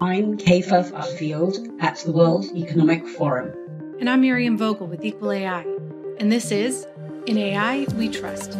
I'm Kay Firth-Butterfield at the World Economic Forum. And I'm Miriam Vogel with Equal AI. And this is In AI We Trust.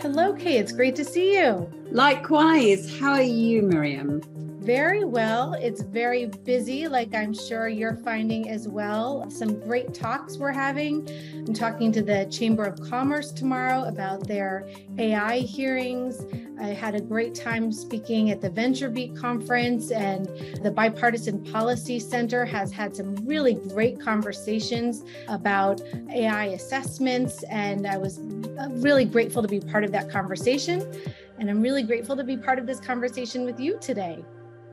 Hello, Kay. It's great to see you. Likewise. How are you, Miriam? Very well. It's very busy, like I'm sure you're finding as well. Some great talks we're having. I'm talking to the Chamber of Commerce tomorrow about their AI hearings. I had a great time speaking at the VentureBeat conference, and the Bipartisan Policy Center has had some really great conversations about AI assessments. And I was uh, really grateful to be part of that conversation. And I'm really grateful to be part of this conversation with you today.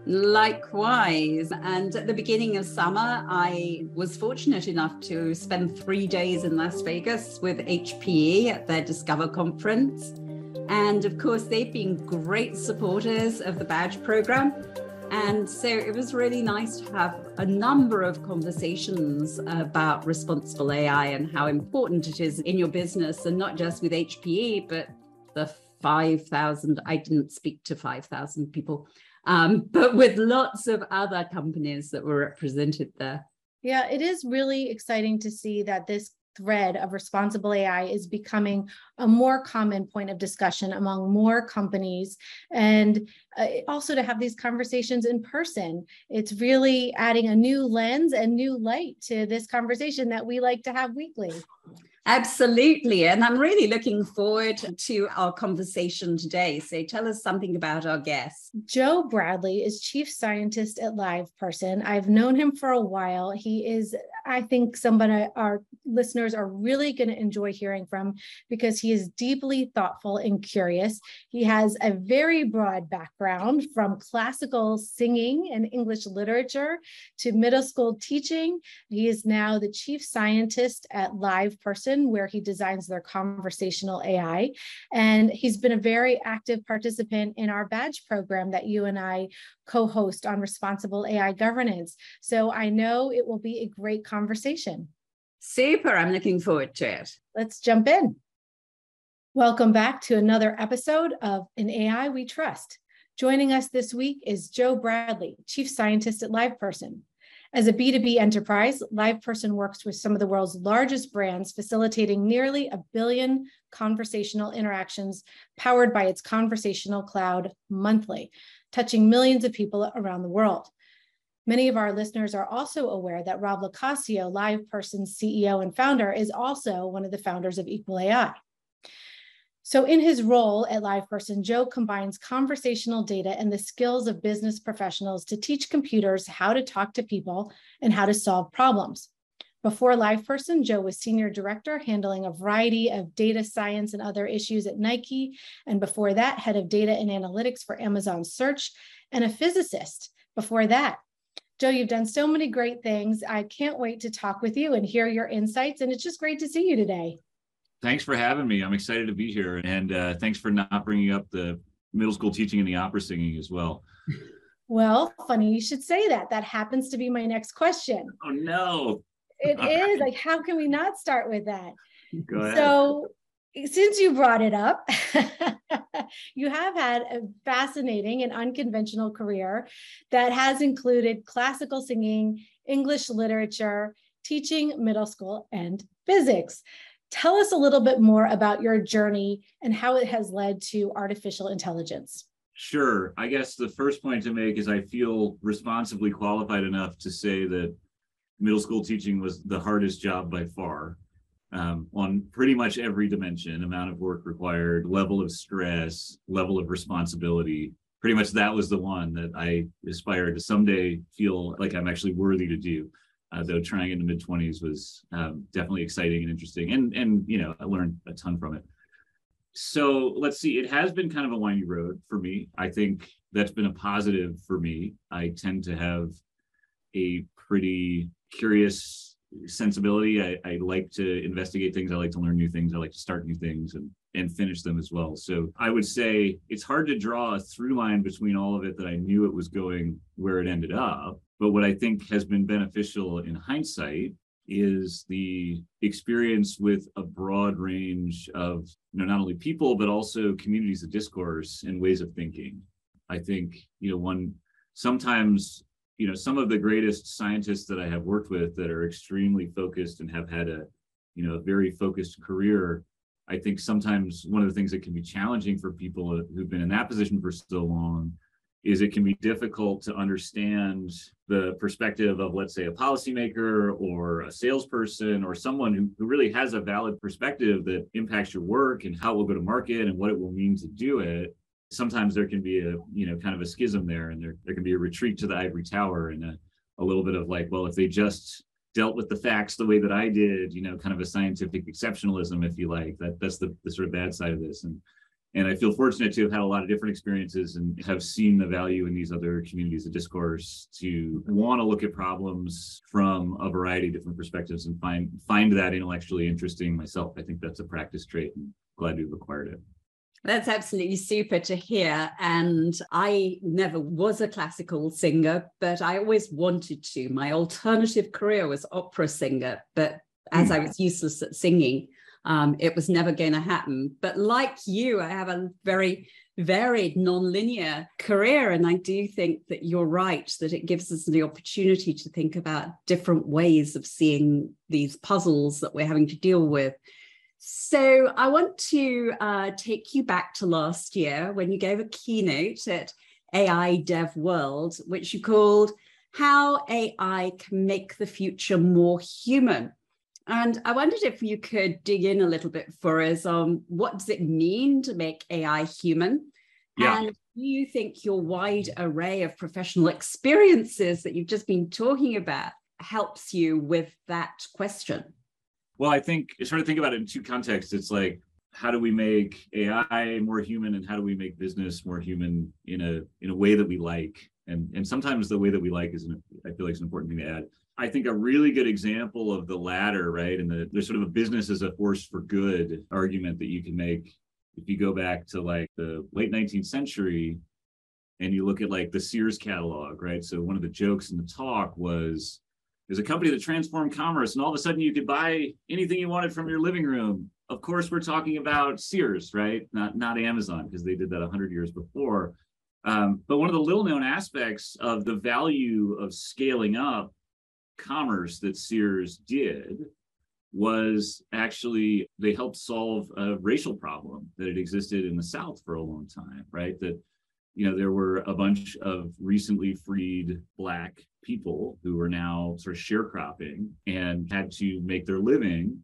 Likewise. And at the beginning of summer, I was fortunate enough to spend three days in Las Vegas with HPE at their Discover conference. And of course, they've been great supporters of the badge program. And so it was really nice to have a number of conversations about responsible AI and how important it is in your business, and not just with HPE, but the 5,000, I didn't speak to 5,000 people um, but with lots of other companies that were represented there. Yeah, it is really exciting to see that this thread of responsible AI is becoming a more common point of discussion among more companies and uh, also to have these conversations in person. It's really adding a new lens and new light to this conversation that we like to have weekly. Absolutely. And I'm really looking forward to our conversation today. So tell us something about our guest. Joe Bradley is chief scientist at LivePerson. I've known him for a while. He is, I think, somebody our listeners are really going to enjoy hearing from because he is deeply thoughtful and curious. He has a very broad background from classical singing and English literature to middle school teaching. He is now the chief scientist at LivePerson where he designs their conversational AI. And he's been a very active participant in our badge program that you and I co host on responsible AI governance. So I know it will be a great conversation. Super. I'm looking forward to it. Let's jump in. Welcome back to another episode of In AI We Trust. Joining us this week is Joe Bradley, Chief Scientist at LivePerson. As a B2B enterprise, LivePerson works with some of the world's largest brands, facilitating nearly a billion conversational interactions powered by its conversational cloud monthly, touching millions of people around the world. Many of our listeners are also aware that Rob LoCascio, LivePerson's CEO and founder, is also one of the founders of Equal AI. So, in his role at LivePerson, Joe combines conversational data and the skills of business professionals to teach computers how to talk to people and how to solve problems. Before LivePerson, Joe was senior director handling a variety of data science and other issues at Nike. And before that, head of data and analytics for Amazon Search and a physicist before that. Joe, you've done so many great things. I can't wait to talk with you and hear your insights. And it's just great to see you today thanks for having me. I'm excited to be here, and uh, thanks for not bringing up the middle school teaching and the opera singing as well. Well, funny you should say that. That happens to be my next question. Oh no. It is like how can we not start with that? Go ahead. So since you brought it up, you have had a fascinating and unconventional career that has included classical singing, English literature, teaching middle school, and physics. Tell us a little bit more about your journey and how it has led to artificial intelligence. Sure. I guess the first point to make is I feel responsibly qualified enough to say that middle school teaching was the hardest job by far um, on pretty much every dimension amount of work required, level of stress, level of responsibility. Pretty much that was the one that I aspired to someday feel like I'm actually worthy to do uh, though trying in the mid 20s was um, definitely exciting and interesting and and you know i learned a ton from it. So let's see it has been kind of a windy road for me. I think that's been a positive for me. I tend to have a pretty curious sensibility. I, I like to investigate things. I like to learn new things. I like to start new things and and finish them as well. So i would say it's hard to draw a through line between all of it that i knew it was going where it ended up but what I think has been beneficial in hindsight is the experience with a broad range of you know not only people but also communities of discourse and ways of thinking. I think you know one sometimes you know some of the greatest scientists that i have worked with that are extremely focused and have had a you know a very focused career i think sometimes one of the things that can be challenging for people who've been in that position for so long is it can be difficult to understand the perspective of let's say a policymaker or a salesperson or someone who, who really has a valid perspective that impacts your work and how it will go to market and what it will mean to do it. Sometimes there can be a you know kind of a schism there and there, there can be a retreat to the ivory tower and a, a little bit of like well if they just dealt with the facts the way that i did you know kind of a scientific exceptionalism if you like that that's the, the sort of bad side of this. And and i feel fortunate to have had a lot of different experiences and have seen the value in these other communities of discourse to want to look at problems from a variety of different perspectives and find find that intellectually interesting myself i think that's a practice trait and glad we've acquired it that's absolutely super to hear. And I never was a classical singer, but I always wanted to. My alternative career was opera singer, but as mm. I was useless at singing, um, it was never going to happen. But like you, I have a very varied, non-linear career. And I do think that you're right, that it gives us the opportunity to think about different ways of seeing these puzzles that we're having to deal with. So I want to uh, take you back to last year when you gave a keynote at AI Dev World, which you called How AI Can Make the Future More Human. And I wondered if you could dig in a little bit for us on what does it mean to make AI human? Yeah. And do you think your wide array of professional experiences that you've just been talking about helps you with that question? Well, I think it's sort of think about it in two contexts. It's like how do we make AI more human and how do we make business more human in a in a way that we like? And and sometimes the way that we like is an, I feel like it's an important thing to add. I think a really good example of the latter, right? And the, there's sort of a business as a force for good argument that you can make if you go back to like the late 19th century and you look at like the Sears catalog, right? So one of the jokes in the talk was there's a company that transformed commerce and all of a sudden you could buy anything you wanted from your living room of course we're talking about sears right not not amazon because they did that 100 years before um, but one of the little known aspects of the value of scaling up commerce that sears did was actually they helped solve a racial problem that had existed in the south for a long time right that you know there were a bunch of recently freed black people who were now sort of sharecropping and had to make their living.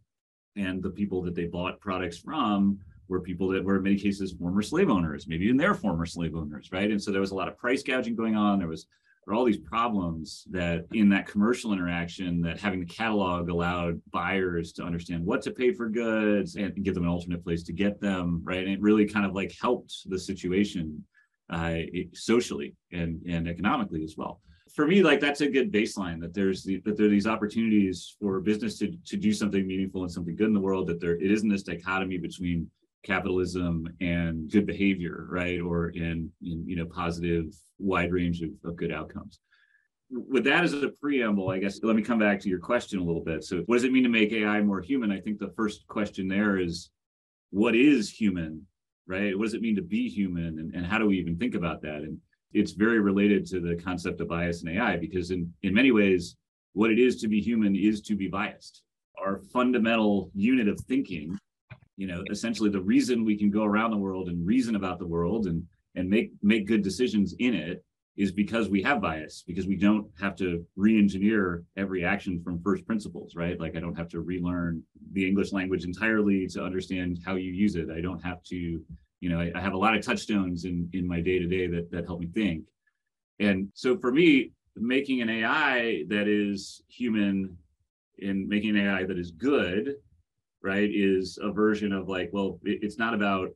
And the people that they bought products from were people that were in many cases former slave owners, maybe even their former slave owners, right? And so there was a lot of price gouging going on. There was were all these problems that in that commercial interaction that having the catalog allowed buyers to understand what to pay for goods and give them an alternate place to get them, right? And it really kind of like helped the situation uh, socially and, and economically as well for me, like that's a good baseline that there's the, that there are these opportunities for business to, to do something meaningful and something good in the world, that there it isn't this dichotomy between capitalism and good behavior, right? Or in, in you know, positive wide range of, of good outcomes. With that as a preamble, I guess let me come back to your question a little bit. So what does it mean to make AI more human? I think the first question there is what is human, right? What does it mean to be human? And, and how do we even think about that? And it's very related to the concept of bias in AI because in, in many ways, what it is to be human is to be biased. Our fundamental unit of thinking, you know, essentially the reason we can go around the world and reason about the world and and make make good decisions in it is because we have bias because we don't have to re-engineer every action from first principles right? Like i don't have to relearn the english language entirely to understand how you use it. I don't have to you know I, I have a lot of touchstones in in my day to day that that help me think. And so for me making an ai that is human and making an ai that is good right is a version of like well it, it's not about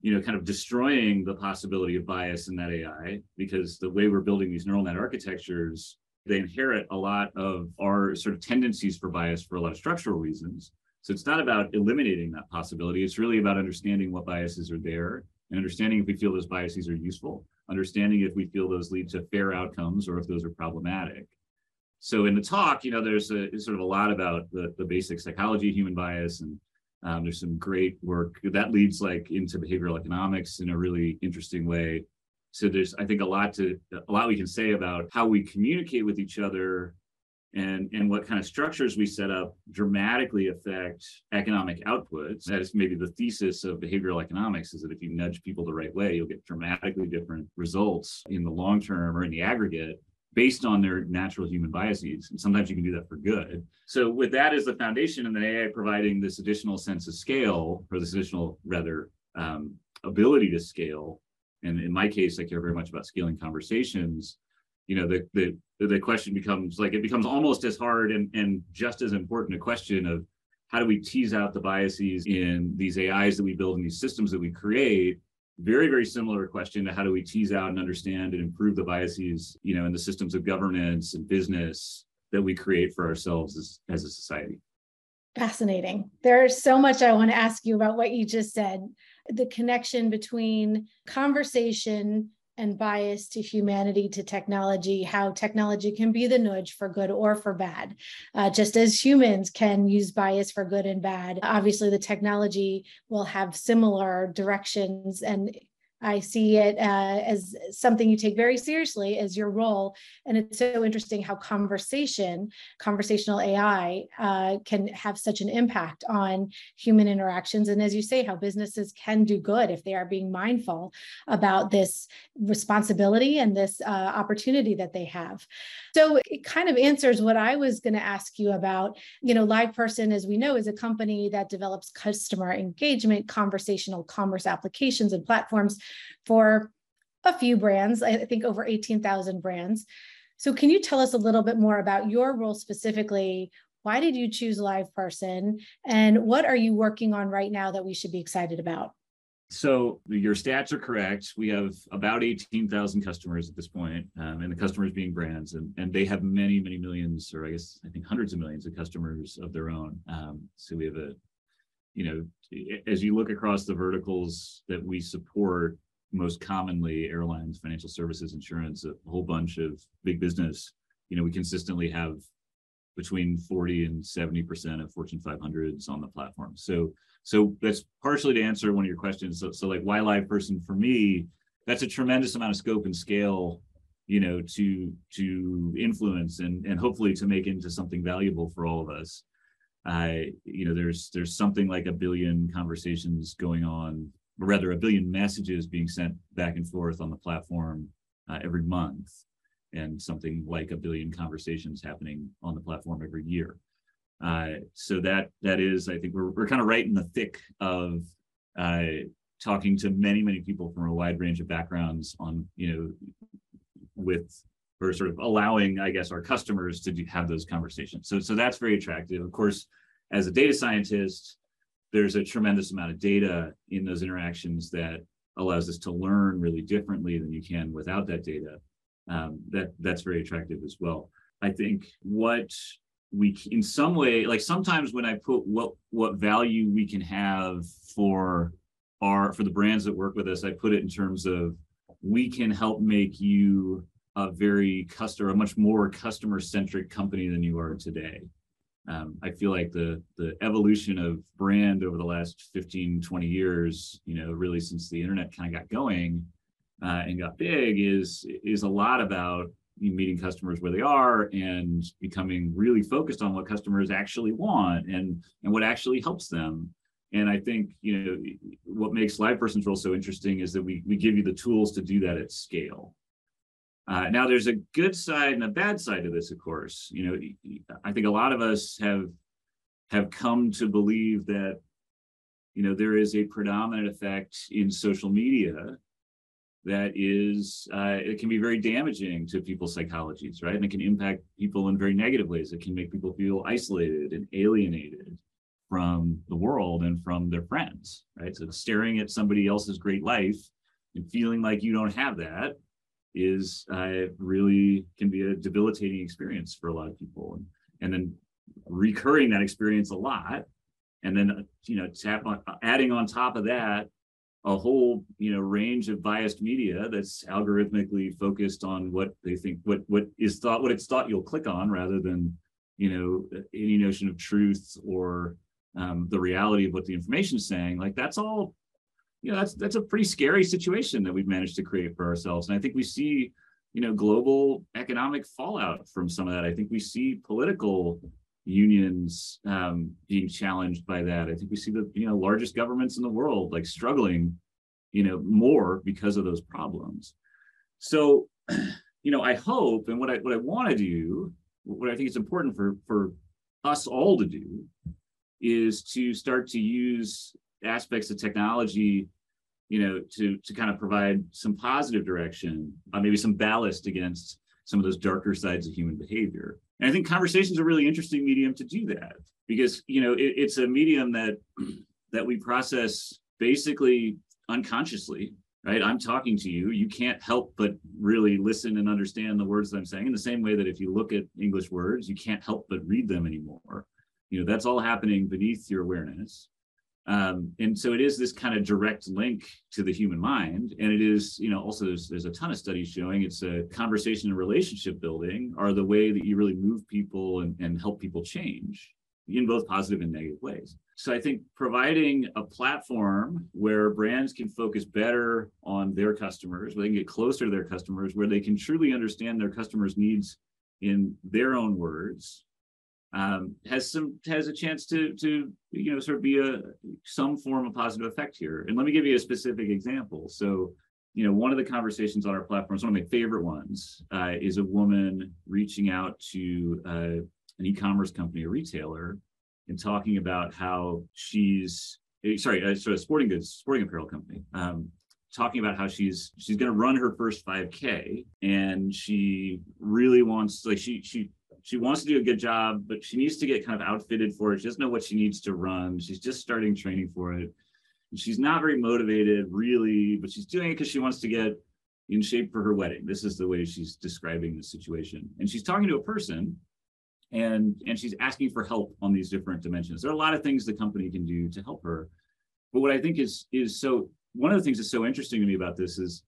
you know kind of destroying the possibility of bias in that ai because the way we're building these neural net architectures they inherit a lot of our sort of tendencies for bias for a lot of structural reasons so it's not about eliminating that possibility. It's really about understanding what biases are there and understanding if we feel those biases are useful, understanding if we feel those lead to fair outcomes or if those are problematic. So in the talk, you know, there's a sort of a lot about the, the basic psychology of human bias and um, there's some great work that leads like into behavioral economics in a really interesting way. So there's i think a lot to a lot we can say about how we communicate with each other and and what kind of structures we set up dramatically affect economic outputs. That is maybe the thesis of behavioral economics is that if you nudge people the right way you'll get dramatically different results in the long term or in the aggregate based on their natural human biases and sometimes you can do that for good. So with that as the foundation and then ai providing this additional sense of scale or this additional rather um, ability to scale and in my case i care very much about scaling conversations you know the the the question becomes like it becomes almost as hard and and just as important a question of how do we tease out the biases in these AIs that we build and these systems that we create very very similar question to how do we tease out and understand and improve the biases you know in the systems of governance and business that we create for ourselves as, as a society. Fascinating. There's so much i want to ask you about what you just said. The connection between conversation and bias to humanity to technology how technology can be the nudge for good or for bad. Uh, just as humans can use bias for good and bad obviously the technology will have similar directions and I see it uh, as something you take very seriously as your role. And it's so interesting how conversation, conversational AI, uh, can have such an impact on human interactions. And as you say, how businesses can do good if they are being mindful about this responsibility and this uh, opportunity that they have. So it kind of answers what I was going to ask you about. You know, LivePerson, as we know, is a company that develops customer engagement, conversational commerce applications and platforms for a few brands, I think over 18,000 brands. So, can you tell us a little bit more about your role specifically? Why did you choose LivePerson? And what are you working on right now that we should be excited about? So your stats are correct. We have about 18,000 customers at this point, um, and the customers being brands, and, and they have many, many millions, or I guess I think hundreds of millions of customers of their own. Um, so we have a, you know, as you look across the verticals that we support, most commonly airlines, financial services, insurance, a whole bunch of big business. You know, we consistently have between 40 and 70% of Fortune 500s on the platform. So, so that's partially to answer one of your questions. So, so like why LivePerson for me, that's a tremendous amount of scope and scale, you know, to to influence and and hopefully to make into something valuable for all of us. I, you know, there's there's something like a billion conversations going on or rather a billion messages being sent back and forth on the platform uh, every month and something like a billion conversations happening on the platform every year. Uh, so that that is i think we're, we're kind of right in the thick of uh, talking to many many people from a wide range of backgrounds on you know with or sort of allowing i guess our customers to do, have those conversations so so that's very attractive of course as a data scientist there's a tremendous amount of data in those interactions that allows us to learn really differently than you can without that data. Um, that that's very attractive as well. I think what we in some way like sometimes when I put what what value we can have for our for the brands that work with us, I put it in terms of we can help make you a very customer, a much more customer centric company than you are today um, I feel like the the evolution of brand over the last 15, 20 years, you know, really since the internet kind of got going uh, and got big, is is a lot about meeting customers where they are and becoming really focused on what customers actually want and and what actually helps them. And I think you know what makes LivePerson's role so interesting is that we we give you the tools to do that at scale. Uh, now, there's a good side and a bad side to this, of course. You know, I think a lot of us have have come to believe that, you know, there is a predominant effect in social media that is uh, it can be very damaging to people's psychologies, right? And it can impact people in very negative ways. It can make people feel isolated and alienated from the world and from their friends, right? So staring at somebody else's great life and feeling like you don't have that is uh, really can be a debilitating experience for a lot of people. And, and then recurring that experience a lot and then you know tap on adding on top of that a whole you know range of biased media that's algorithmically focused on what they think what what is thought what it's thought you'll click on rather than you know any notion of truth or um, the reality of what the information is saying. Like that's all you know that's that's a pretty scary situation that we've managed to create for ourselves. And i think we see you know global economic fallout from some of that. I think we see political unions um, being challenged by that. I think we see the you know largest governments in the world like struggling you know more because of those problems. So you know i hope and what i what i want to do what i think is important for for us all to do is to start to use aspects of technology you know to to kind of provide some positive direction uh, maybe some ballast against some of those darker sides of human behavior. And i think conversations are really interesting medium to do that because you know it, it's a medium that that we process basically unconsciously right? I'm talking to you. You can't help but really listen and understand the words that i'm saying in the same way that if you look at english words you can't help but read them anymore. You know that's all happening beneath your awareness um, and so it is this kind of direct link to the human mind. And it is you know also there's, there's a ton of studies showing it's a conversation and relationship building are the way that you really move people and, and help people change in both positive and negative ways. So i think providing a platform where brands can focus better on their customers where they can get closer to their customers where they can truly understand their customers needs in their own words um, has some has a chance to to you know sort of be a some form of positive effect here. And let me give you a specific example. So you know one of the conversations on our platforms, one of my favorite ones, uh, is a woman reaching out to uh, an e-commerce company, a retailer, and talking about how she's eh, sorry, uh, so a sporting goods sporting apparel company. Um, talking about how she's she's going to run her first 5k and she really wants like she she she wants to do a good job, but she needs to get kind of outfitted for it. She doesn't know what she needs to run. She's just starting training for it. And she's not very motivated, really, but she's doing it because she wants to get in shape for her wedding. This is the way she's describing the situation. And she's talking to a person and and she's asking for help on these different dimensions. There are a lot of things the company can do to help her. But what I think is is so one of the things that's so interesting to me about this is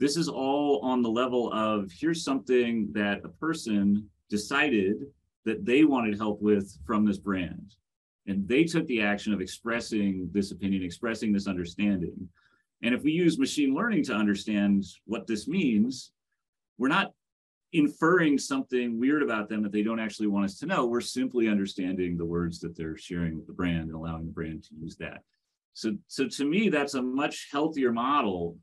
this is all on the level of here's something that a person decided that they wanted help with from this brand. And they took the action of expressing this opinion, expressing this understanding. And if we use machine learning to understand what this means, we're not inferring something weird about them that they don't actually want us to know. We're simply understanding the words that they're sharing with the brand and allowing the brand to use that. So, so to me, that's a much healthier model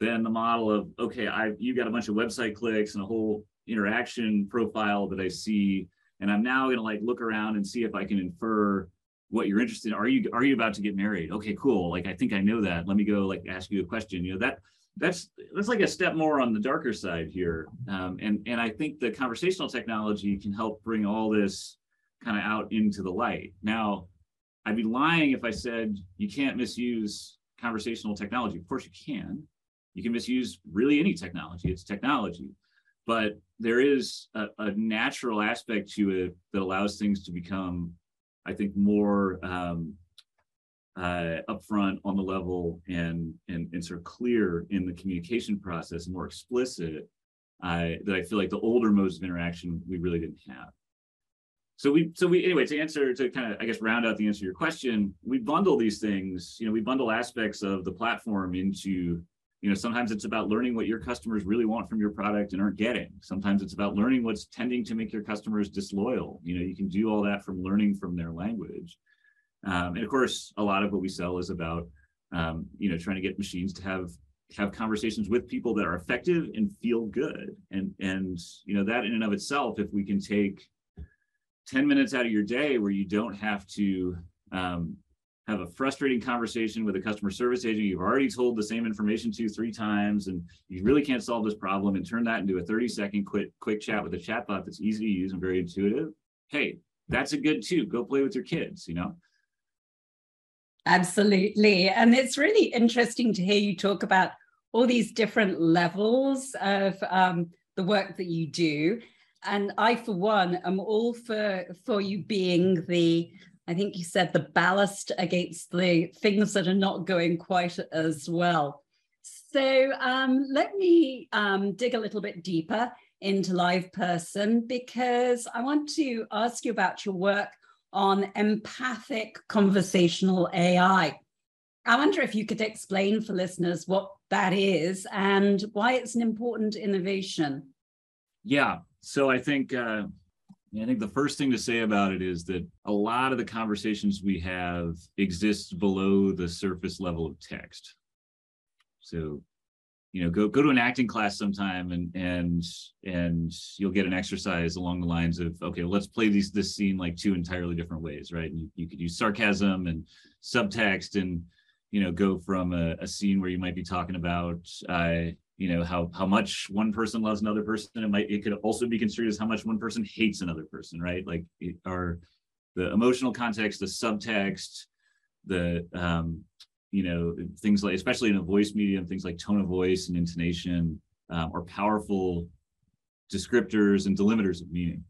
than the model of okay, I've you've got a bunch of website clicks and a whole interaction profile that I see, and I'm now going to like look around and see if I can infer what you're interested in. Are you are you about to get married? Okay, cool. Like I think I know that. Let me go like ask you a question. You know that that's that's like a step more on the darker side here. Um, and and I think the conversational technology can help bring all this kind of out into the light. Now, I'd be lying if I said you can't misuse conversational technology. Of course you can. You can misuse really any technology. It's technology but there is a, a, natural aspect to it that allows things to become, I think, more um, uh, upfront on the level and, and and sort of clear in the communication process, more explicit. Uh, that I feel like the older modes of interaction we really didn't have. So we so we anyway to answer to kind of I guess round out the answer to your question, we bundle these things. You know, we bundle aspects of the platform into you know sometimes it's about learning what your customers really want from your product and aren't getting. Sometimes it's about learning what's tending to make your customers disloyal. You know you can do all that from learning from their language. Um, and of course a lot of what we sell is about um, you know trying to get machines to have have conversations with people that are effective and feel good. And and you know that in and of itself if we can take 10 minutes out of your day where you don't have to um, have a frustrating conversation with a customer service agent. You've already told the same information to three times and you really can't solve this problem and turn that into a 30 second quick quick chat with a chatbot that's easy to use and very intuitive. Hey that's a good too. Go play with your kids you know? Absolutely. And it's really interesting to hear you talk about all these different levels of um, the work that you do. And i for one am all for for you being the I think you said the ballast against the things that are not going quite as well. So um, let me um, dig a little bit deeper into LivePerson because I want to ask you about your work on empathic conversational AI. I wonder if you could explain for listeners what that is and why it's an important innovation. Yeah. So I think uh, I think the first thing to say about it is that a lot of the conversations we have exist below the surface level of text. So, you know, go go to an acting class sometime and and and you'll get an exercise along the lines of, okay, let's play these this scene like two entirely different ways, right? And you, you could use sarcasm and subtext and you know go from a, a scene where you might be talking about uh, you know how how much one person loves another person. It might it could also be construed as how much one person hates another person right? Like it, our the emotional context the subtext the um you know things like especially in a voice medium things like tone of voice and intonation um, are powerful descriptors and delimiters of meaning.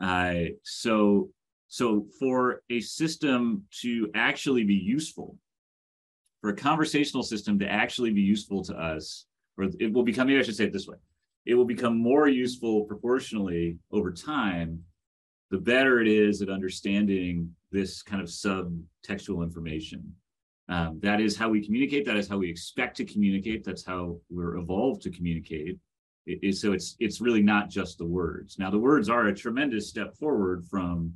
Uh, so so for a system to actually be useful for a conversational system to actually be useful to us or it will become, maybe I should say it this way, it will become more useful proportionally over time, the better it is at understanding this kind of subtextual information. Um, that is how we communicate. That is how we expect to communicate. That's how we're evolved to communicate. It, it, so it's it's really not just the words. Now the words are a tremendous step forward from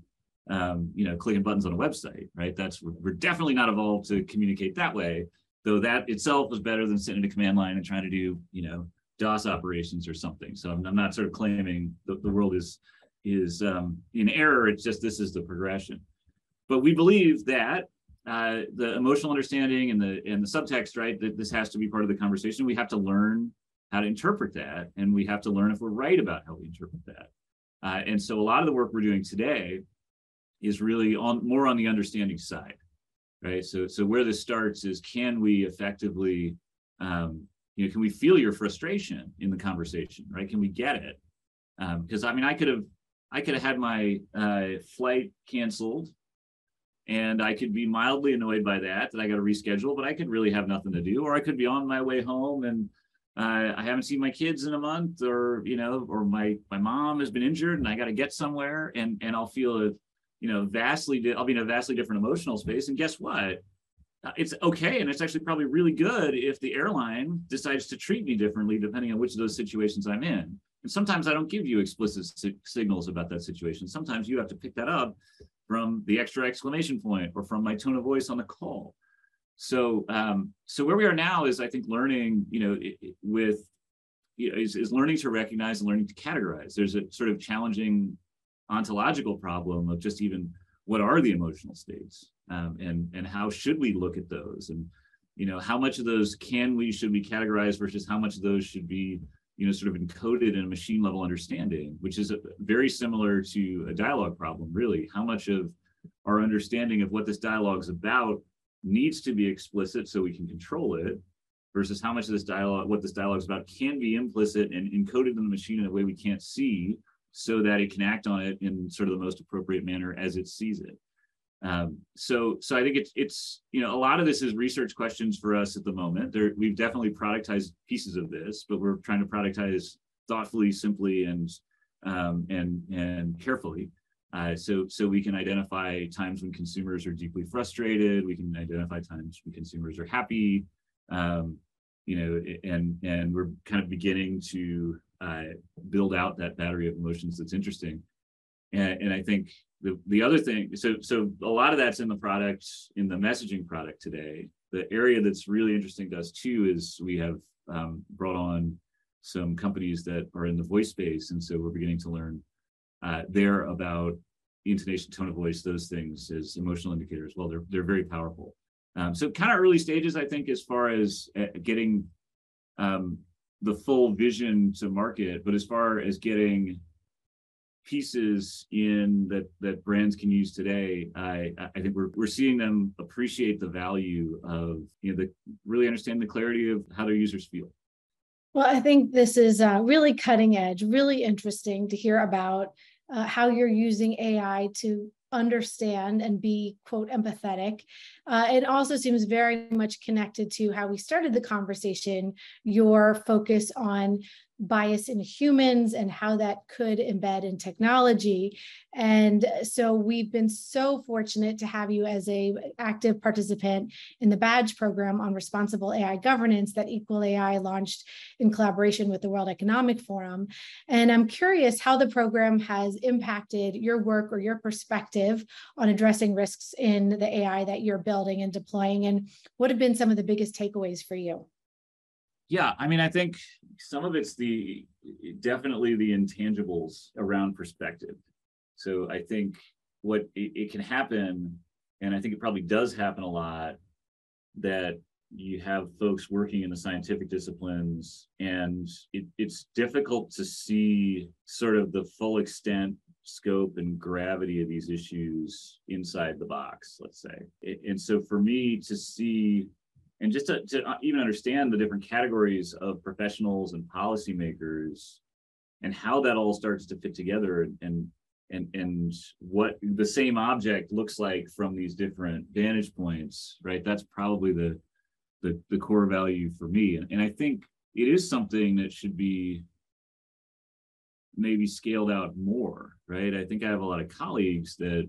um, you know clicking buttons on a website, right? That's we're, we're definitely not evolved to communicate that way though that itself was better than sitting in a command line and trying to do, you know, DOS operations or something. So I'm, I'm not sort of claiming the, the world is is um, in error. It's just this is the progression. But we believe that uh, the emotional understanding and the and the subtext, right, that this has to be part of the conversation. We have to learn how to interpret that, and we have to learn if we're right about how we interpret that. Uh, and so a lot of the work we're doing today is really on more on the understanding side right? So, so where this starts is can we effectively, um, you know, can we feel your frustration in the conversation, right? Can we get it? Because um, I mean, I could have, I could have had my uh, flight canceled, and I could be mildly annoyed by that that I got to reschedule, but I could really have nothing to do, or I could be on my way home and uh, I haven't seen my kids in a month, or you know, or my my mom has been injured and I got to get somewhere, and and I'll feel a you know, vastly, di- I'll be in a vastly different emotional space. And guess what? Uh, it's okay. And it's actually probably really good if the airline decides to treat me differently, depending on which of those situations I'm in. And sometimes I don't give you explicit si- signals about that situation. Sometimes you have to pick that up from the extra exclamation point or from my tone of voice on the call. So, um, so where we are now is, I think, learning, you know, it, it, with you know, is, is learning to recognize and learning to categorize. There's a sort of challenging ontological problem of just even what are the emotional states um, and and how should we look at those? And you know how much of those can we should we categorize versus how much of those should be you know sort of encoded in a machine level understanding which is a, very similar to a dialogue problem really. How much of our understanding of what this dialogue is about needs to be explicit so we can control it versus how much of this dialogue what this dialogue is about can be implicit and encoded in the machine in a way we can't see so that it can act on it in sort of the most appropriate manner as it sees it. Um, so, so I think it's it's you know a lot of this is research questions for us at the moment. There, we've definitely productized pieces of this, but we're trying to productize thoughtfully, simply, and um, and and carefully. Uh, so so we can identify times when consumers are deeply frustrated. We can identify times when consumers are happy. Um, you know, and and we're kind of beginning to uh, build out that battery of emotions that's interesting. And, and I think the, the other thing, so so a lot of that's in the product, in the messaging product today. The area that's really interesting to us too is we have um, brought on some companies that are in the voice space, and so we're beginning to learn uh, there about intonation, tone of voice, those things as emotional indicators. Well, they're they're very powerful. Um, so kind of early stages, I think, as far as uh, getting um, the full vision to market, but as far as getting pieces in that that brands can use today, I I think we're we're seeing them appreciate the value of you know the really understand the clarity of how their users feel. Well, I think this is uh, really cutting edge, really interesting to hear about uh, how you're using AI to understand and be quote empathetic uh, it also seems very much connected to how we started the conversation your focus on bias in humans and how that could embed in technology. And so we've been so fortunate to have you as a active participant in the badge program on responsible AI governance that Equal AI launched in collaboration with the World Economic Forum. And I'm curious how the program has impacted your work or your perspective on addressing risks in the AI that you're building and deploying and what have been some of the biggest takeaways for you? Yeah, I mean, I think some of it's the definitely the intangibles around perspective. So I think what it, it, can happen, and I think it probably does happen a lot, that you have folks working in the scientific disciplines, and it, it's difficult to see sort of the full extent, scope, and gravity of these issues inside the box, let's say. And so for me to see and just to, to uh, even understand the different categories of professionals and policymakers and how that all starts to fit together and and and what the same object looks like from these different vantage points right? That's probably the the, the core value for me. And, and i think it is something that should be maybe scaled out more right? I think i have a lot of colleagues that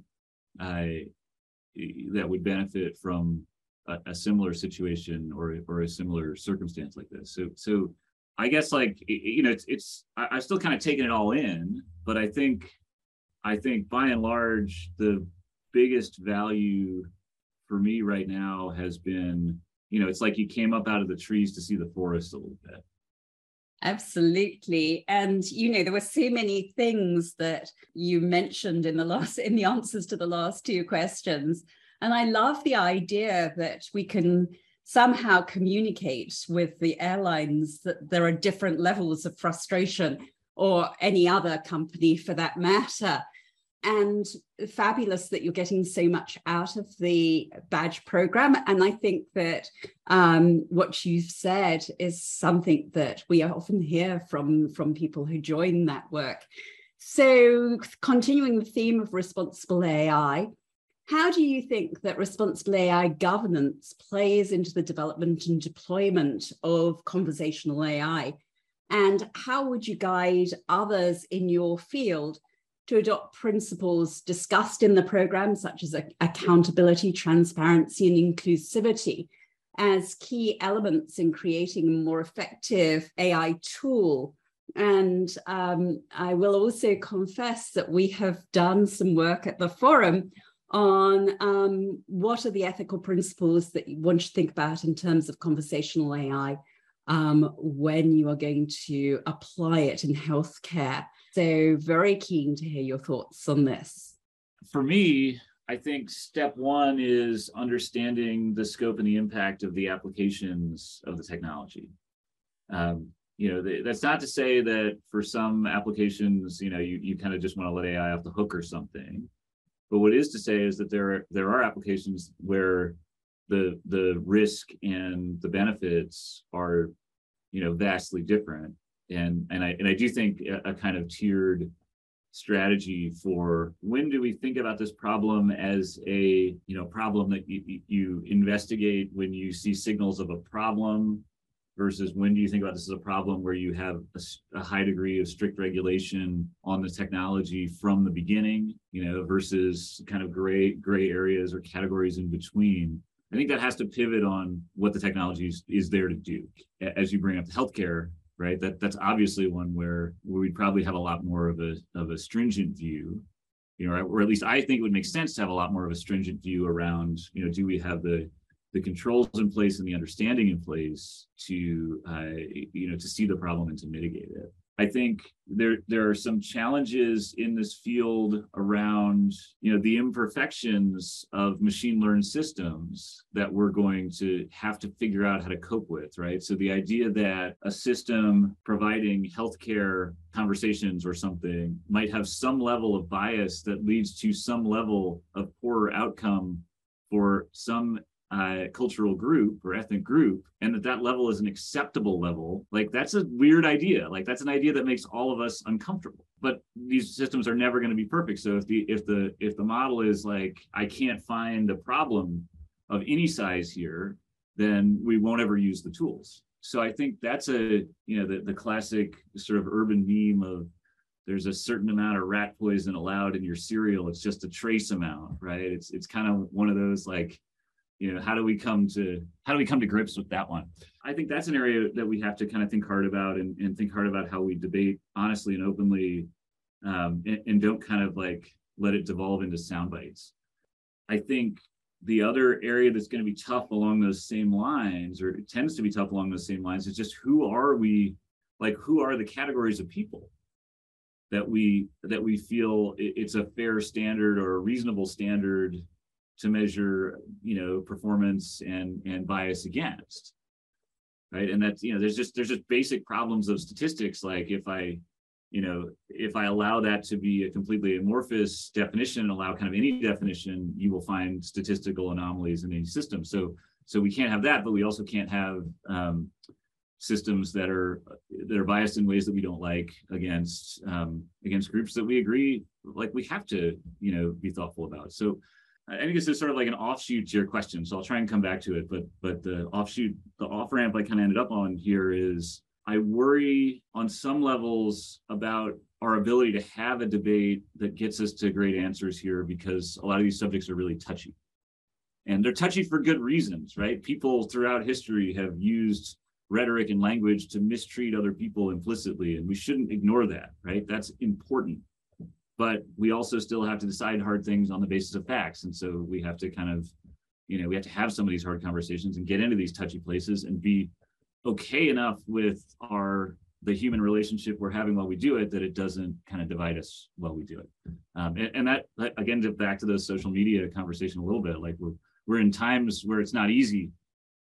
i that would benefit from a, a, similar situation or or a similar circumstance like this. So so I guess like you know it's it's I, I've still kind of taken it all in, but I think I think by and large the biggest value for me right now has been you know it's like you came up out of the trees to see the forest a little bit. Absolutely. And you know there were so many things that you mentioned in the last in the answers to the last two questions and I love the idea that we can somehow communicate with the airlines that there are different levels of frustration or any other company for that matter. And fabulous that you're getting so much out of the badge program. And I think that um, what you've said is something that we often hear from, from people who join that work. So, continuing the theme of responsible AI, how do you think that responsible AI governance plays into the development and deployment of conversational AI? And how would you guide others in your field to adopt principles discussed in the program, such as accountability, transparency, and inclusivity, as key elements in creating a more effective AI tool? And um, I will also confess that we have done some work at the forum on um, what are the ethical principles that one should think about in terms of conversational AI um, when you are going to apply it in healthcare. So, very keen to hear your thoughts on this. For me, I think step one is understanding the scope and the impact of the applications of the technology. Um, you know, the, that's not to say that for some applications, you know, you, you kind of just want to let AI off the hook or something. But what is to say is that there are, there are applications where the the risk and the benefits are, you know, vastly different. And and I and I do think a, a kind of tiered strategy for when do we think about this problem as a you know problem that you, you investigate when you see signals of a problem versus when do you think about this as a problem where you have a, a, high degree of strict regulation on the technology from the beginning you know versus kind of gray gray areas or categories in between? I think that has to pivot on what the technology is, is there to do. As you bring up the healthcare right that that's obviously one where, where we'd probably have a lot more of a of a stringent view you know or at least i think it would make sense to have a lot more of a stringent view around you know do we have the the controls in place and the understanding in place to uh, you know to see the problem and to mitigate it. I think there there are some challenges in this field around you know the imperfections of machine learned systems that we're going to have to figure out how to cope with right? So the idea that a system providing healthcare conversations or something might have some level of bias that leads to some level of poorer outcome for some uh, cultural group or ethnic group and that that level is an acceptable level like that's a weird idea like that's an idea that makes all of us uncomfortable but these systems are never going to be perfect so if the if the if the model is like i can't find a problem of any size here then we won't ever use the tools so I think that's a you know the the classic sort of urban meme of there's a certain amount of rat poison allowed in your cereal. It's just a trace amount, right? It's it's kind of one of those like, you know, how do we come to how do we come to grips with that one? I think that's an area that we have to kind of think hard about and, and think hard about how we debate honestly and openly um, and, and don't kind of like let it devolve into sound bites. I think the other area that's going to be tough along those same lines, or tends to be tough along those same lines, is just who are we? Like, who are the categories of people that we that we feel it's a fair standard or a reasonable standard to measure, you know, performance and and bias against, right? And that's you know, there's just there's just basic problems of statistics. Like if I you know, if I allow that to be a completely amorphous definition and allow kind of any definition, you will find statistical anomalies in any system. So, so we can't have that, but we also can't have um, systems that are that are biased in ways that we don't like against um, against groups that we agree like we have to, you know, be thoughtful about. So, I think this is sort of like an offshoot to your question. So I'll try and come back to it. But but the offshoot, the off ramp I kind of ended up on here is I worry on some levels about our ability to have a debate that gets us to great answers here because a lot of these subjects are really touchy. And they're touchy for good reasons, right? People throughout history have used rhetoric and language to mistreat other people implicitly, and we shouldn't ignore that, right? That's important. But we also still have to decide hard things on the basis of facts. And so we have to kind of, you know, we have to have some of these hard conversations and get into these touchy places and be okay enough with our the human relationship we're having while we do it that it doesn't kind of divide us while we do it um, and, and, that again to back to the social media conversation a little bit like we're we're in times where it's not easy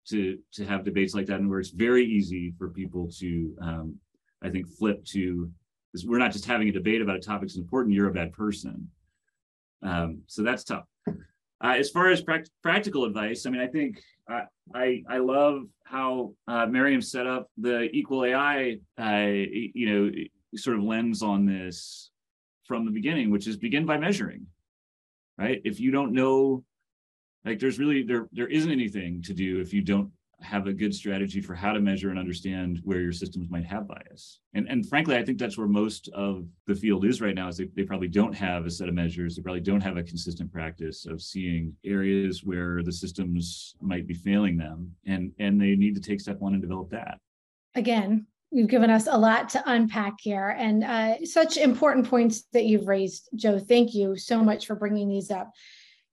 to to have debates like that and where it's very easy for people to um, i think flip to because we're not just having a debate about a topic that's important you're a bad person um, so that's tough uh, as far as pra- practical advice, I mean, I think uh, I I love how uh, Miriam set up the EqualAI, uh, you know, sort of lens on this from the beginning, which is begin by measuring, right? If you don't know, like, there's really there there isn't anything to do if you don't have a good strategy for how to measure and understand where your systems might have bias. And, and frankly, I think that's where most of the field is right now is they, they probably don't have a set of measures. They probably don't have a consistent practice of seeing areas where the systems might be failing them. And, and they need to take step one and develop that. Again, you've given us a lot to unpack here and uh, such important points that you've raised, Joe. Thank you so much for bringing these up.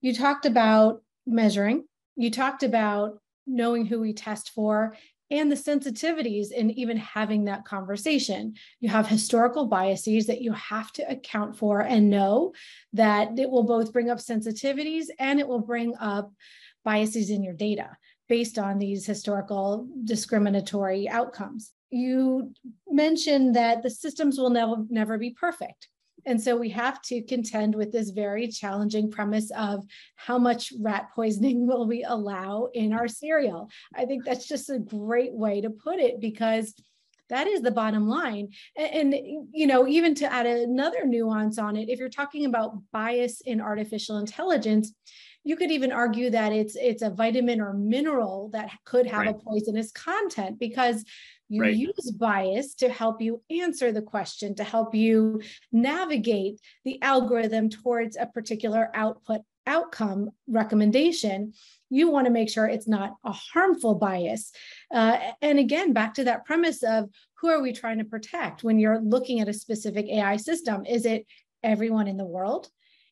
You talked about measuring. You talked about knowing who we test for and the sensitivities in even having that conversation. You have historical biases that you have to account for and know that it will both bring up sensitivities and it will bring up biases in your data based on these historical discriminatory outcomes. You mentioned that the systems will never, never be perfect. And so we have to contend with this very challenging premise of how much rat poisoning will we allow in our cereal? I think that's just a great way to put it because that is the bottom line. And, and, you know, even to add another nuance on it, if you're talking about bias in artificial intelligence, you could even argue that it's it's a vitamin or mineral that could have right. a poisonous content because you right. use bias to help you answer the question, to help you navigate the algorithm towards a particular output outcome recommendation. You want to make sure it's not a harmful bias. Uh, and again, back to that premise of who are we trying to protect when you're looking at a specific AI system? Is it everyone in the world?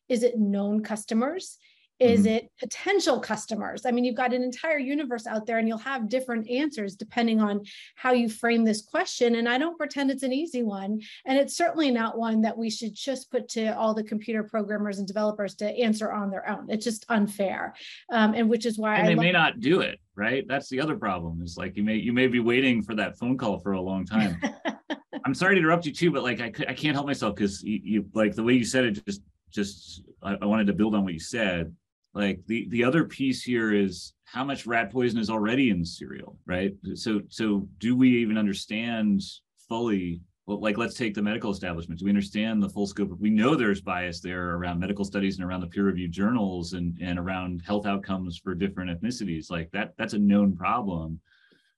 Is it known customers? Is mm-hmm. it potential customers? I mean, you've got an entire universe out there and you'll have different answers depending on how you frame this question. And I don't pretend it's an easy one. And it's certainly not one that we should just put to all the computer programmers and developers to answer on their own. It's just unfair. Um, and which is why and they may not do it, right? That's the other problem is like you may you may be waiting for that phone call for a long time. I'm sorry to interrupt you too, but like I, I can't help myself because you, you like the way you said it just just I, I wanted to build on what you said like the the other piece here is how much rat poison is already in the cereal right so so do we even understand fully well, like let's take the medical establishment do we understand the full scope of we know there's bias there around medical studies and around the peer reviewed journals and and around health outcomes for different ethnicities like that that's a known problem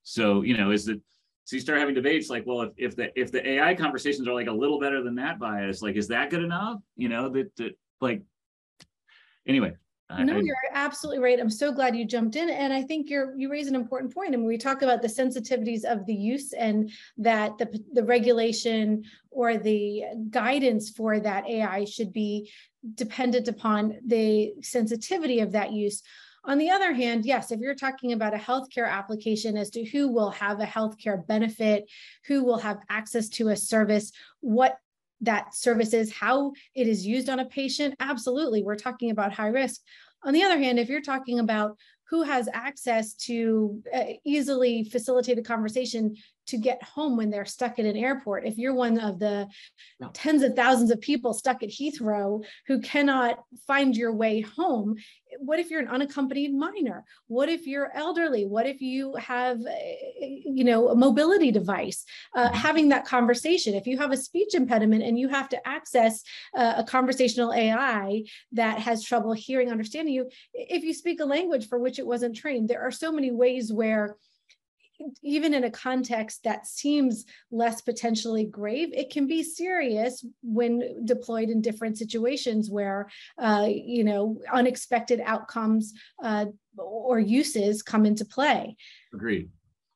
So, you know, is that so you start having debates like, well, if, if the if the AI conversations are like a little better than that bias, like, is that good enough? You know, that, that like anyway. No, I, you're absolutely right. I'm so glad you jumped in, and I think you're you raise an important point. I mean, we talk about the sensitivities of the use and that the the regulation or the guidance for that AI should be dependent upon the sensitivity of that use. On the other hand, yes, if you're talking about a healthcare application as to who will have a healthcare benefit, who will have access to a service, what that services how it is used on a patient, absolutely, we're talking about high risk. On the other hand, if you're talking about who has access to uh, easily facilitate a conversation to get home when they're stuck at an airport. If you're one of the no. tens of thousands of people stuck at Heathrow who cannot find your way home, what if you're an unaccompanied minor? What if you're elderly? What if you have, you know, a mobility device? Uh, mm-hmm. having that conversation. If you have a speech impediment and you have to access uh, a conversational AI that has trouble hearing, understanding you, if you speak a language for which it wasn't trained, there are so many ways where even in a context that seems less potentially grave, it can be serious when deployed in different situations where, uh, you know, unexpected outcomes uh, or uses come into play. Agreed.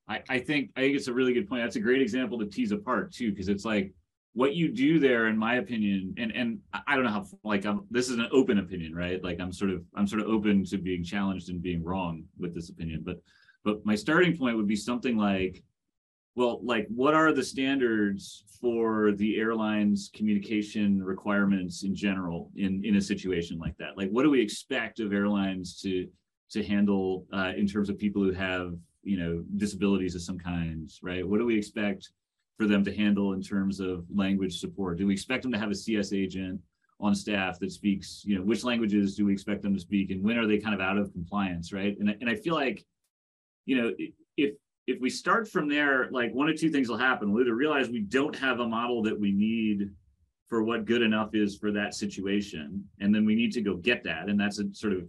I, I think I think it's a really good point. That's a great example to tease apart too, because it's like what you do there, in my opinion, and and I don't know how like I'm. This is an open opinion, right? Like I'm sort of I'm sort of open to being challenged and being wrong with this opinion, but but my starting point would be something like, well, like what are the standards for the airline's communication requirements in general in, in a situation like that? Like what do we expect of airlines to to handle uh, in terms of people who have you know disabilities of some kind, right? What do we expect for them to handle in terms of language support? Do we expect them to have a CS agent on staff that speaks, you know, which languages do we expect them to speak and when are they kind of out of compliance, right? And, and I feel like you know, if if we start from there, like one of two things will happen. We'll either realize we don't have a model that we need for what good enough is for that situation, and then we need to go get that, and that's a sort of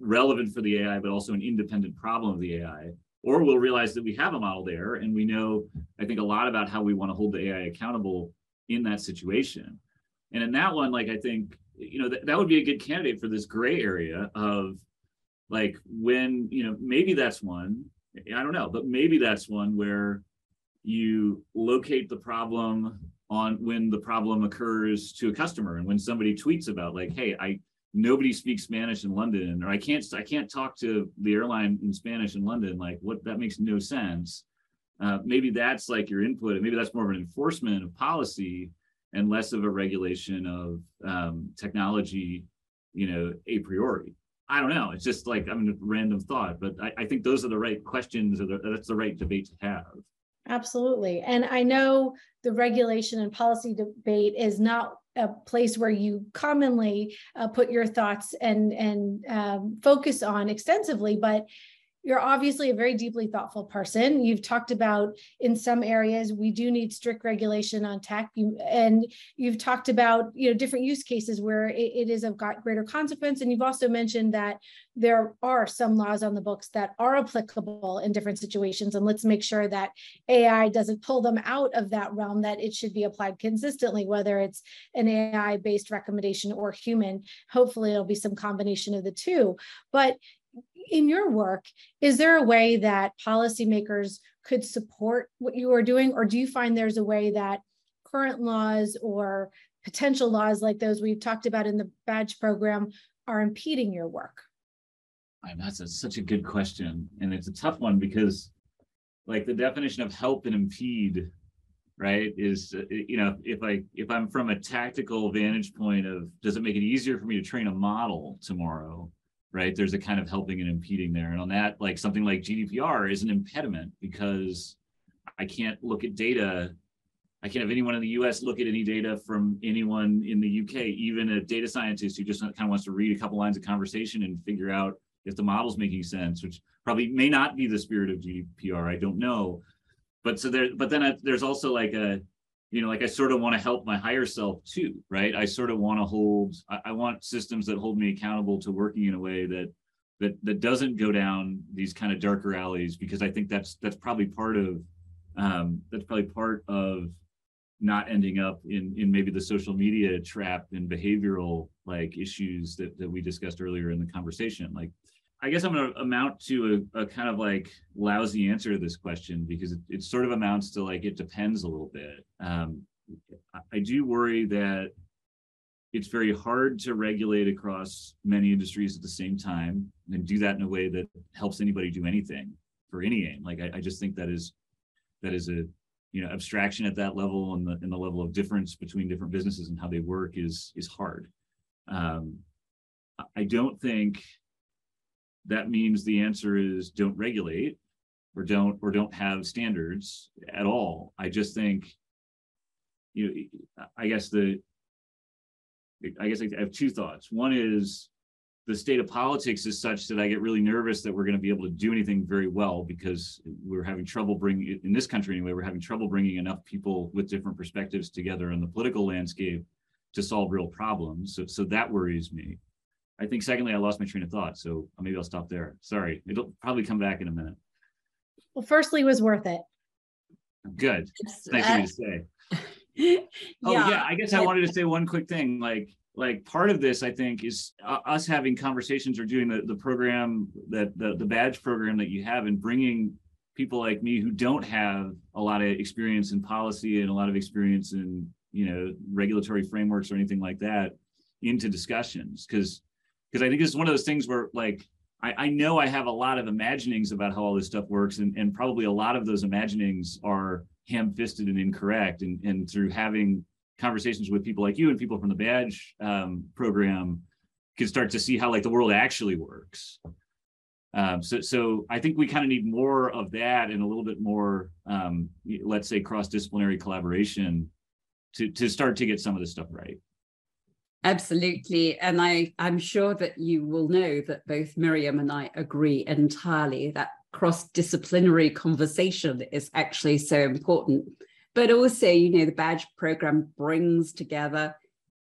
relevant for the AI, but also an independent problem of the AI. Or we'll realize that we have a model there, and we know, I think, a lot about how we want to hold the AI accountable in that situation. And in that one, like I think, you know, th- that would be a good candidate for this gray area of like when you know maybe that's one i don't know but maybe that's one where you locate the problem on when the problem occurs to a customer and when somebody tweets about like hey i nobody speaks spanish in london or i can't i can't talk to the airline in spanish in london like what that makes no sense. Uh, maybe that's like your input and maybe that's more of an enforcement of policy and less of a regulation of um, technology you know a priori I don't know. It's just like I'm a random thought, but I, I think those are the right questions, or the, that's the right debate to have. Absolutely, and I know the regulation and policy debate is not a place where you commonly uh, put your thoughts and and um, focus on extensively, but you're obviously a very deeply thoughtful person. You've talked about in some areas we do need strict regulation on tech, you, and you've talked about you know different use cases where it, it is of greater consequence. And you've also mentioned that there are some laws on the books that are applicable in different situations, and let's make sure that AI doesn't pull them out of that realm. That it should be applied consistently, whether it's an AI-based recommendation or human. Hopefully, it'll be some combination of the two. But in your work, is there a way that policymakers could support what you are doing, or do you find there's a way that current laws or potential laws like those we've talked about in the badge program are impeding your work? That's a, such a good question, and it's a tough one because, like, the definition of help and impede, right, is uh, you know if I if I'm from a tactical vantage point of does it make it easier for me to train a model tomorrow? Right? There's a kind of helping and impeding there. And on that, like something like GDPR is an impediment because I can't look at data. I can't have anyone in the US look at any data from anyone in the UK, even a data scientist who just kind of wants to read a couple lines of conversation and figure out if the model's making sense, which probably may not be the spirit of GDPR. I don't know. But so there, but then I, there's also like a you know, like I sort of want to help my higher self too, right? I sort of want to hold, I, I, want systems that hold me accountable to working in a way that that that doesn't go down these kind of darker alleys because I think that's that's probably part of um, that's probably part of not ending up in in maybe the social media trap and behavioral like issues that that we discussed earlier in the conversation like i guess i'm going to amount to a, a, kind of like lousy answer to this question because it, it sort of amounts to like it depends a little bit um, i do worry that it's very hard to regulate across many industries at the same time and do that in a way that helps anybody do anything for any aim. Like I, I just think that is that is a you know abstraction at that level and the and the level of difference between different businesses and how they work is is hard. Um, I don't think that means the answer is don't regulate or don't or don't have standards at all. I just think you know, I guess the I guess I have two thoughts. One is the state of politics is such that I get really nervous that we're going to be able to do anything very well because we're having trouble bringing in this country anyway. We're having trouble bringing enough people with different perspectives together in the political landscape to solve real problems. So, so that worries me. I think secondly, I lost my train of thought, so maybe I'll stop there. Sorry, it'll probably come back in a minute. Well, firstly, was worth it. Good. Nice of you to say. oh yeah. yeah, I guess I wanted to say one quick thing. Like, like part of this, I think, is uh, us having conversations or doing the, the program that the, the badge program that you have and bringing people like me who don't have a lot of experience in policy and a lot of experience in you know regulatory frameworks or anything like that into discussions because because I think it's one of those things where like I, I know I have a lot of imaginings about how all this stuff works and, and probably a lot of those imaginings are ham-fisted and incorrect and, and through having conversations with people like you and people from the badge um, program can start to see how like the world actually works. Um, so so i think we kind of need more of that and a little bit more um, let's say cross-disciplinary collaboration to to start to get some of this stuff right absolutely and i i'm sure that you will know that both miriam and i agree entirely that cross disciplinary conversation is actually so important. But also, you know, the badge program brings together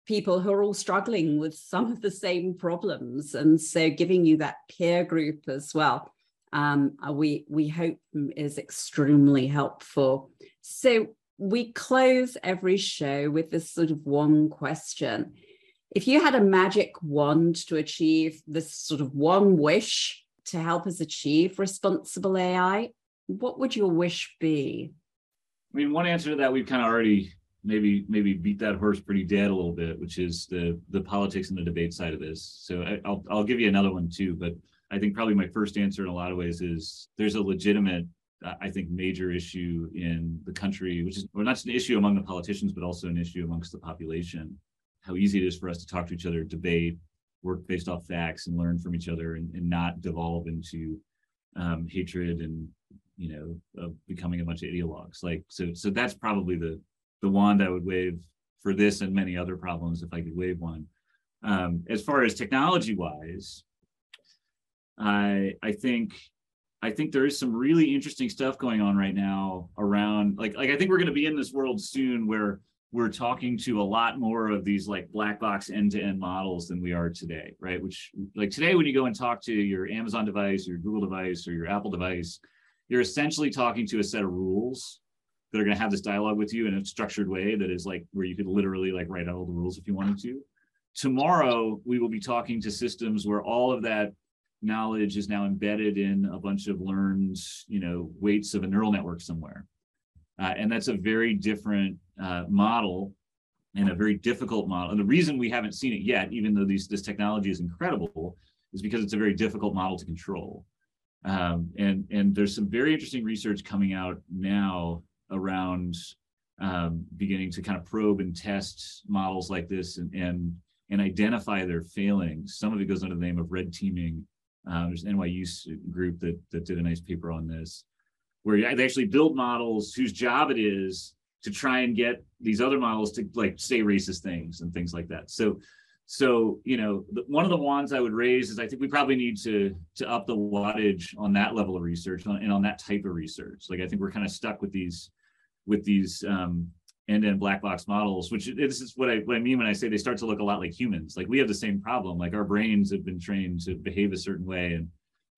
people who are all struggling with some of the same problems. And so giving you that peer group as well, um, uh, we, we hope is extremely helpful. So we close every show with this sort of one question. If you had a magic wand to achieve this sort of one wish to help us achieve responsible AI, what would your wish be? I mean, one answer to that we've kind of already maybe maybe beat that horse pretty dead a little bit, which is the the politics and the debate side of this. So I, will I'll give you another one too, but I think probably my first answer in a lot of ways is there's a legitimate, I think, major issue in the country, which is well, not just an issue among the politicians, but also an issue amongst the population. How easy it is for us to talk to each other, debate, work based off facts and learn from each other and, and not devolve into um, hatred and you know of becoming a bunch of ideologues. Like so so that's probably the the wand i would wave for this and many other problems if i could wave one. Um, as far as technology wise i i think i think there is some really interesting stuff going on right now around like like i think we're going to be in this world soon where we're talking to a lot more of these like black box end-to-end models than we are today right? Which like today when you go and talk to your amazon device your google device or your apple device you're essentially talking to a set of rules that are going to have this dialogue with you in a structured way that is like where you could literally like write out all the rules if you wanted to. Tomorrow we will be talking to systems where all of that knowledge is now embedded in a bunch of learned you know weights of a neural network somewhere. Uh, and that's a very different uh, model and a very difficult model. And the reason we haven't seen it yet, even though these, this technology is incredible, is because it's a very difficult model to control. Um, and, and there's some very interesting research coming out now around um, beginning to kind of probe and test models like this and, and, and identify their failings. Some of it goes under the name of red teaming. Uh, there's an NYU group that, that did a nice paper on this where they actually build models whose job it is to try and get these other models to like say racist things and things like that. So, so you know, one of the wands I would raise is I think we probably need to to up the wattage on that level of research and on that type of research. Like I think we're kind of stuck with these with these um, end and black box models, which this is what I what I mean when I say they start to look a lot like humans. Like we have the same problem. Like our brains have been trained to behave a certain way, and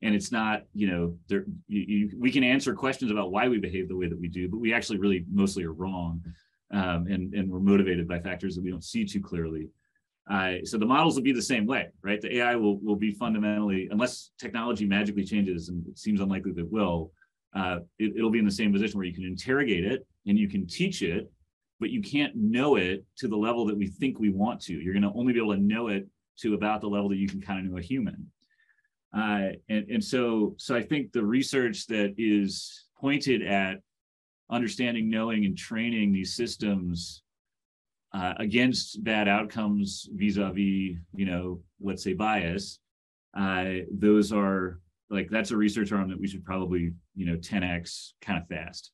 and it's not you know there you, you, we can answer questions about why we behave the way that we do, but we actually really mostly are wrong, um, and and we're motivated by factors that we don't see too clearly. Uh, so the models will be the same way, right? The AI will will be fundamentally, unless technology magically changes, and it seems unlikely that it will. Uh, it, it'll be in the same position where you can interrogate it and you can teach it but you can't know it to the level that we think we want to. You're going to only be able to know it to about the level that you can kind of know a human. Uh, and, and so, so I think the research that is pointed at understanding, knowing, and training these systems uh, against bad outcomes vis-a-vis, you know, let's say bias, uh, those are like that's a research arm that we should probably, you know, 10x kind of fast.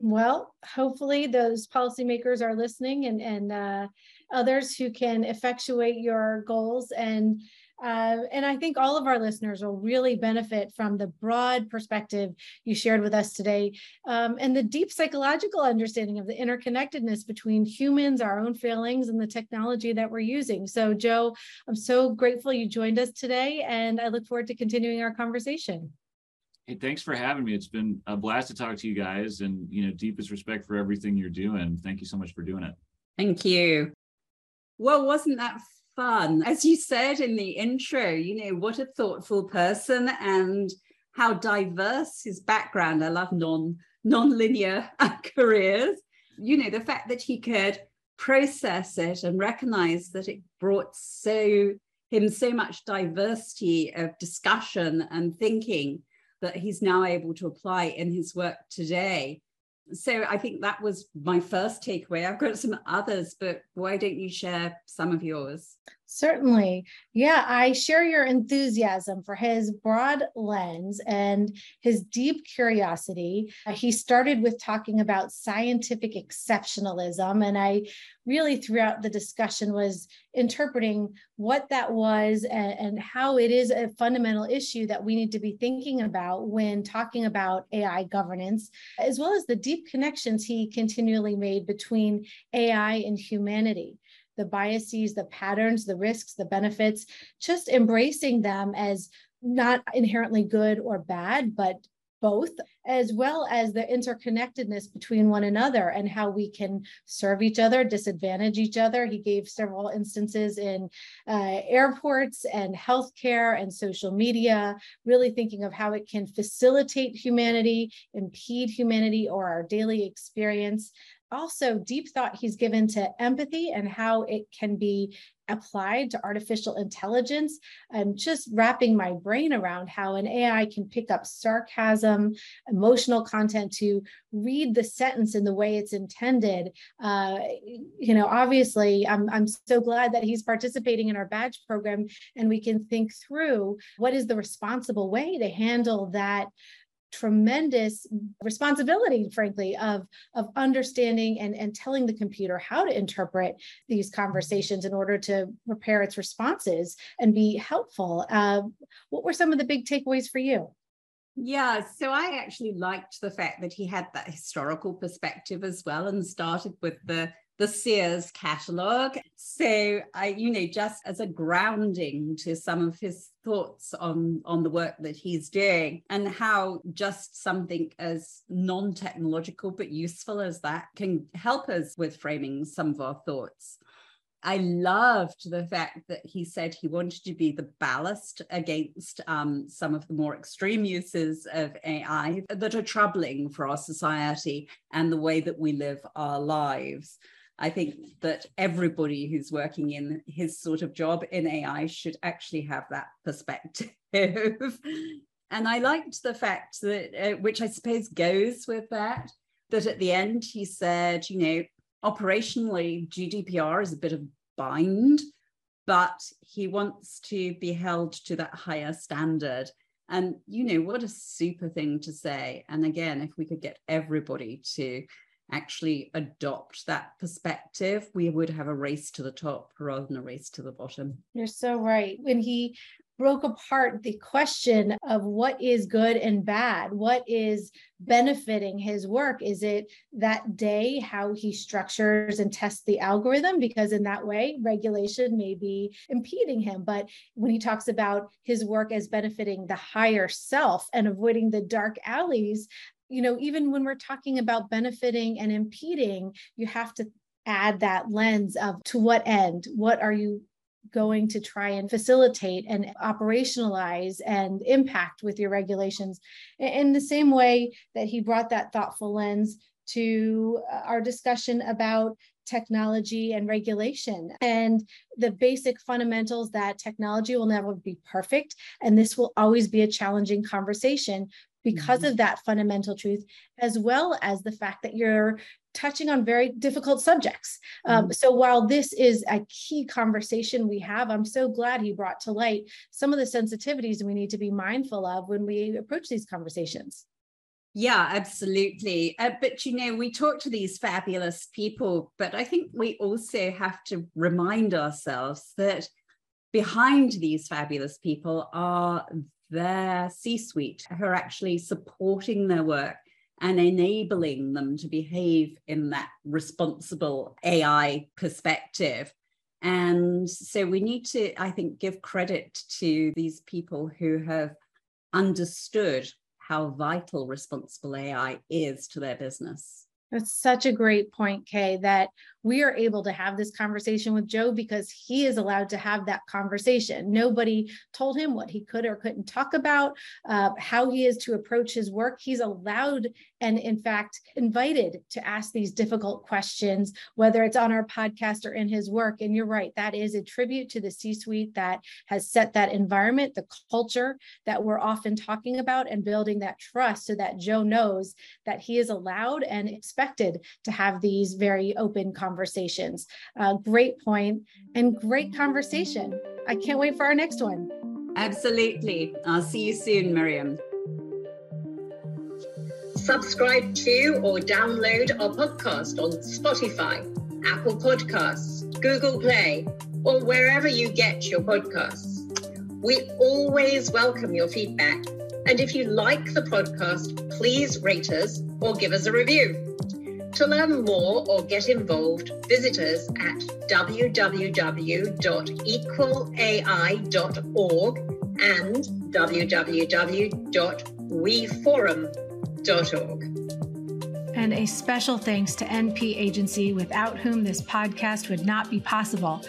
Well, hopefully those policymakers are listening and, and uh, others who can effectuate your goals. And, uh, and I think all of our listeners will really benefit from the broad perspective you shared with us today um, and the deep psychological understanding of the interconnectedness between humans, our own feelings, and the technology that we're using. So, Joe, I'm so grateful you joined us today, and I look forward to continuing our conversation. Hey, thanks for having me. It's been a blast to talk to you guys and, you know, deepest respect for everything you're doing. Thank you so much for doing it. Thank you. Well, wasn't that fun? As you said in the intro, you know, what a thoughtful person and how diverse his background. I love non non-linear careers. You know, the fact that he could process it and recognize that it brought so him so much diversity of discussion and thinking that he's now able to apply in his work today. So I think that was my first takeaway. I've got some others, but why don't you share some of yours? Certainly. Yeah, I share your enthusiasm for his broad lens and his deep curiosity. Uh, he started with talking about scientific exceptionalism, and I really, throughout the discussion, was interpreting what that was and, and how it is a fundamental issue that we need to be thinking about when talking about AI governance, as well as the deep connections he continually made between AI and humanity the biases, the patterns, the risks, the benefits, just embracing them as not inherently good or bad, but both, as well as the interconnectedness between one another and how we can serve each other, disadvantage each other. He gave several instances in uh, airports and healthcare and social media, really thinking of how it can facilitate humanity, impede humanity or our daily experience also deep thought he's given to empathy and how it can be applied to artificial intelligence. I'm just wrapping my brain around how an AI can pick up sarcasm, emotional content to read the sentence in the way it's intended. Uh, you know, obviously, I'm, I'm so glad that he's participating in our badge program and we can think through what is the responsible way to handle that tremendous responsibility frankly of of understanding and and telling the computer how to interpret these conversations in order to prepare its responses and be helpful. Uh, what were some of the big takeaways for you? Yeah, so I actually liked the fact that he had that historical perspective as well and started with the the Sears catalog. So I, you know, just as a grounding to some of his thoughts on on the work that he's doing and how just something as non-technological but useful as that can help us with framing some of our thoughts. I loved the fact that he said he wanted to be the ballast against um, some of the more extreme uses of AI that are troubling for our society and the way that we live our lives. I think that everybody who's working in his sort of job in AI should actually have that perspective. and I liked the fact that, uh, which I suppose goes with that, that at the end he said, you know, operationally, GDPR is a bit of bind, but he wants to be held to that higher standard. And, you know, what a super thing to say. And again, if we could get everybody to actually adopt that perspective, we would have a race to the top rather than a race to the bottom. You're so right. When he broke apart the question of what is good and bad, what is benefiting his work. Is it that day how he structures and tests the algorithm? Because in that way, regulation may be impeding him. But when he talks about his work as benefiting the higher self and avoiding the dark alleys, you know, even when we're talking about benefiting and impeding, you have to add that lens of to what end? What are you going to try and facilitate and operationalize and impact with your regulations in the same way that he brought that thoughtful lens to uh, our discussion about technology and regulation and the basic fundamentals that technology will never be perfect and this will always be a challenging conversation because mm-hmm. of that fundamental truth, as well as the fact that you're touching on very difficult subjects. Um, mm-hmm. so while this is a key conversation we have, I'm so glad he brought to light some of the sensitivities we need to be mindful of when we approach these conversations. Yeah, absolutely. Uh, but you know, we talk to these fabulous people, but I think we also have to remind ourselves that behind these fabulous people are their C suite who are actually supporting their work and enabling them to behave in that responsible AI perspective. And so we need to, I think, give credit to these people who have understood how vital responsible AI is to their business. That's such a great point, Kay, that we are able to have this conversation with Joe because he is allowed to have that conversation. Nobody told him what he could or couldn't talk about, uh, how he is to approach his work. He's allowed and, in fact, invited to ask these difficult questions, whether it's on our podcast or in his work. And you're right, that is a tribute to the C suite that has set that environment, the culture that we're often talking about, and building that trust so that Joe knows that he is allowed and expected to have these very open conversations conversations. Uh, great point and great conversation. I can't wait for our next one. Absolutely. I'll see you soon, Miriam. Subscribe to or download our podcast on Spotify, Apple Podcasts, Google Play, or wherever you get your podcasts. We always welcome your feedback. And if you like the podcast, please rate us or give us a review. To learn more or get involved, visit us at www.equalai.org and www.weforum.org. And a special thanks to NP Agency, without whom this podcast would not be possible.